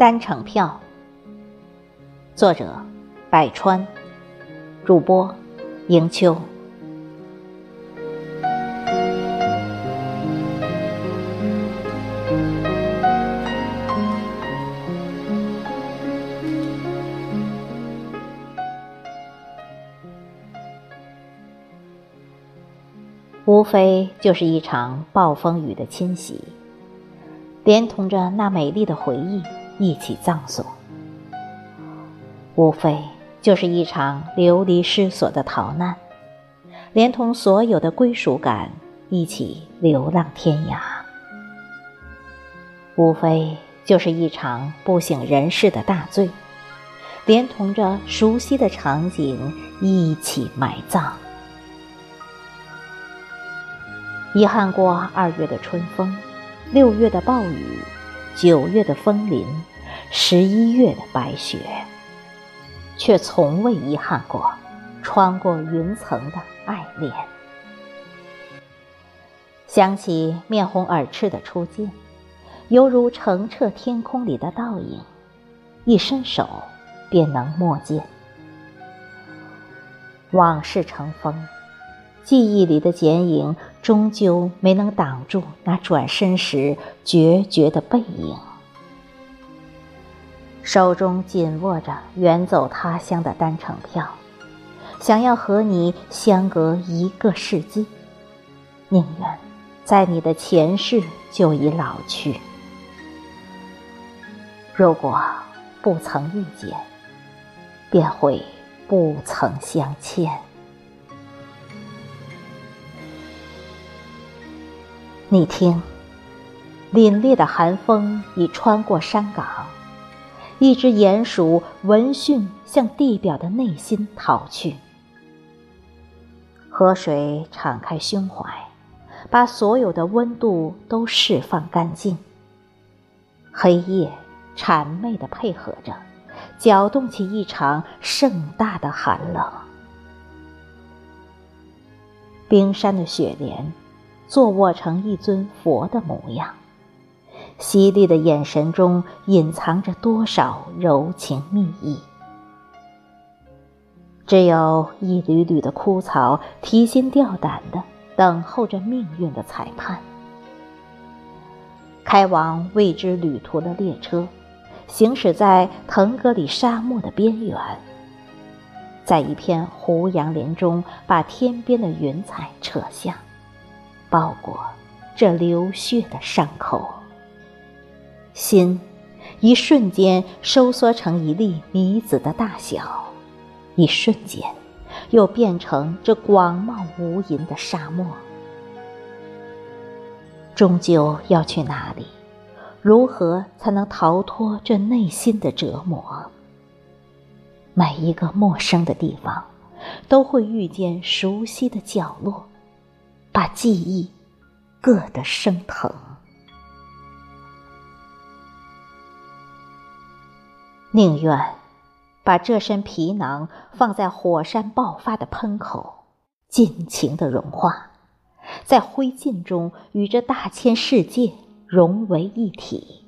单程票，作者：百川，主播：迎秋。无非就是一场暴风雨的侵袭，连同着那美丽的回忆。一起葬送，无非就是一场流离失所的逃难，连同所有的归属感一起流浪天涯；无非就是一场不省人事的大醉，连同着熟悉的场景一起埋葬。遗憾过二月的春风，六月的暴雨，九月的风林。十一月的白雪，却从未遗憾过穿过云层的爱恋。想起面红耳赤的初见，犹如澄澈天空里的倒影，一伸手便能摸见。往事成风，记忆里的剪影终究没能挡住那转身时决绝的背影。手中紧握着远走他乡的单程票，想要和你相隔一个世纪，宁愿在你的前世就已老去。如果不曾遇见，便会不曾相欠。你听，凛冽的寒风已穿过山岗。一只鼹鼠闻讯向地表的内心逃去，河水敞开胸怀，把所有的温度都释放干净。黑夜谄媚地配合着，搅动起一场盛大的寒冷。冰山的雪莲，坐卧成一尊佛的模样。犀利的眼神中隐藏着多少柔情蜜意？只有一缕缕的枯草，提心吊胆的等候着命运的裁判。开往未知旅途的列车，行驶在腾格里沙漠的边缘，在一片胡杨林中，把天边的云彩扯下，包裹这流血的伤口。心，一瞬间收缩成一粒米子的大小，一瞬间，又变成这广袤无垠的沙漠。终究要去哪里？如何才能逃脱这内心的折磨？每一个陌生的地方，都会遇见熟悉的角落，把记忆硌得生疼。宁愿把这身皮囊放在火山爆发的喷口，尽情的融化，在灰烬中与这大千世界融为一体。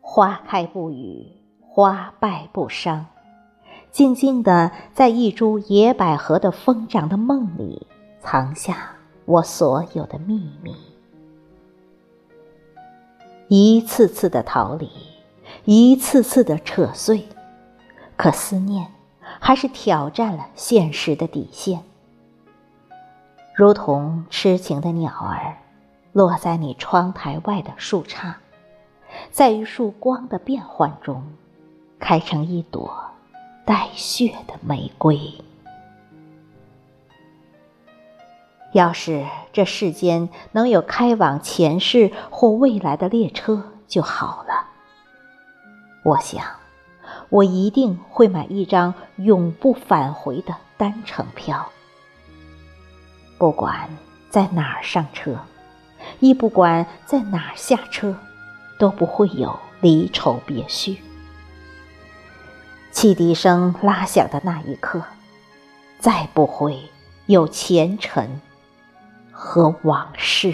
花开不语，花败不伤，静静的在一株野百合的疯长的梦里，藏下我所有的秘密，一次次的逃离。一次次的扯碎，可思念还是挑战了现实的底线。如同痴情的鸟儿，落在你窗台外的树杈，在一束光的变换中，开成一朵带血的玫瑰。要是这世间能有开往前世或未来的列车就好了。我想，我一定会买一张永不返回的单程票。不管在哪儿上车，亦不管在哪儿下车，都不会有离愁别绪。汽笛声拉响的那一刻，再不会有前尘和往事。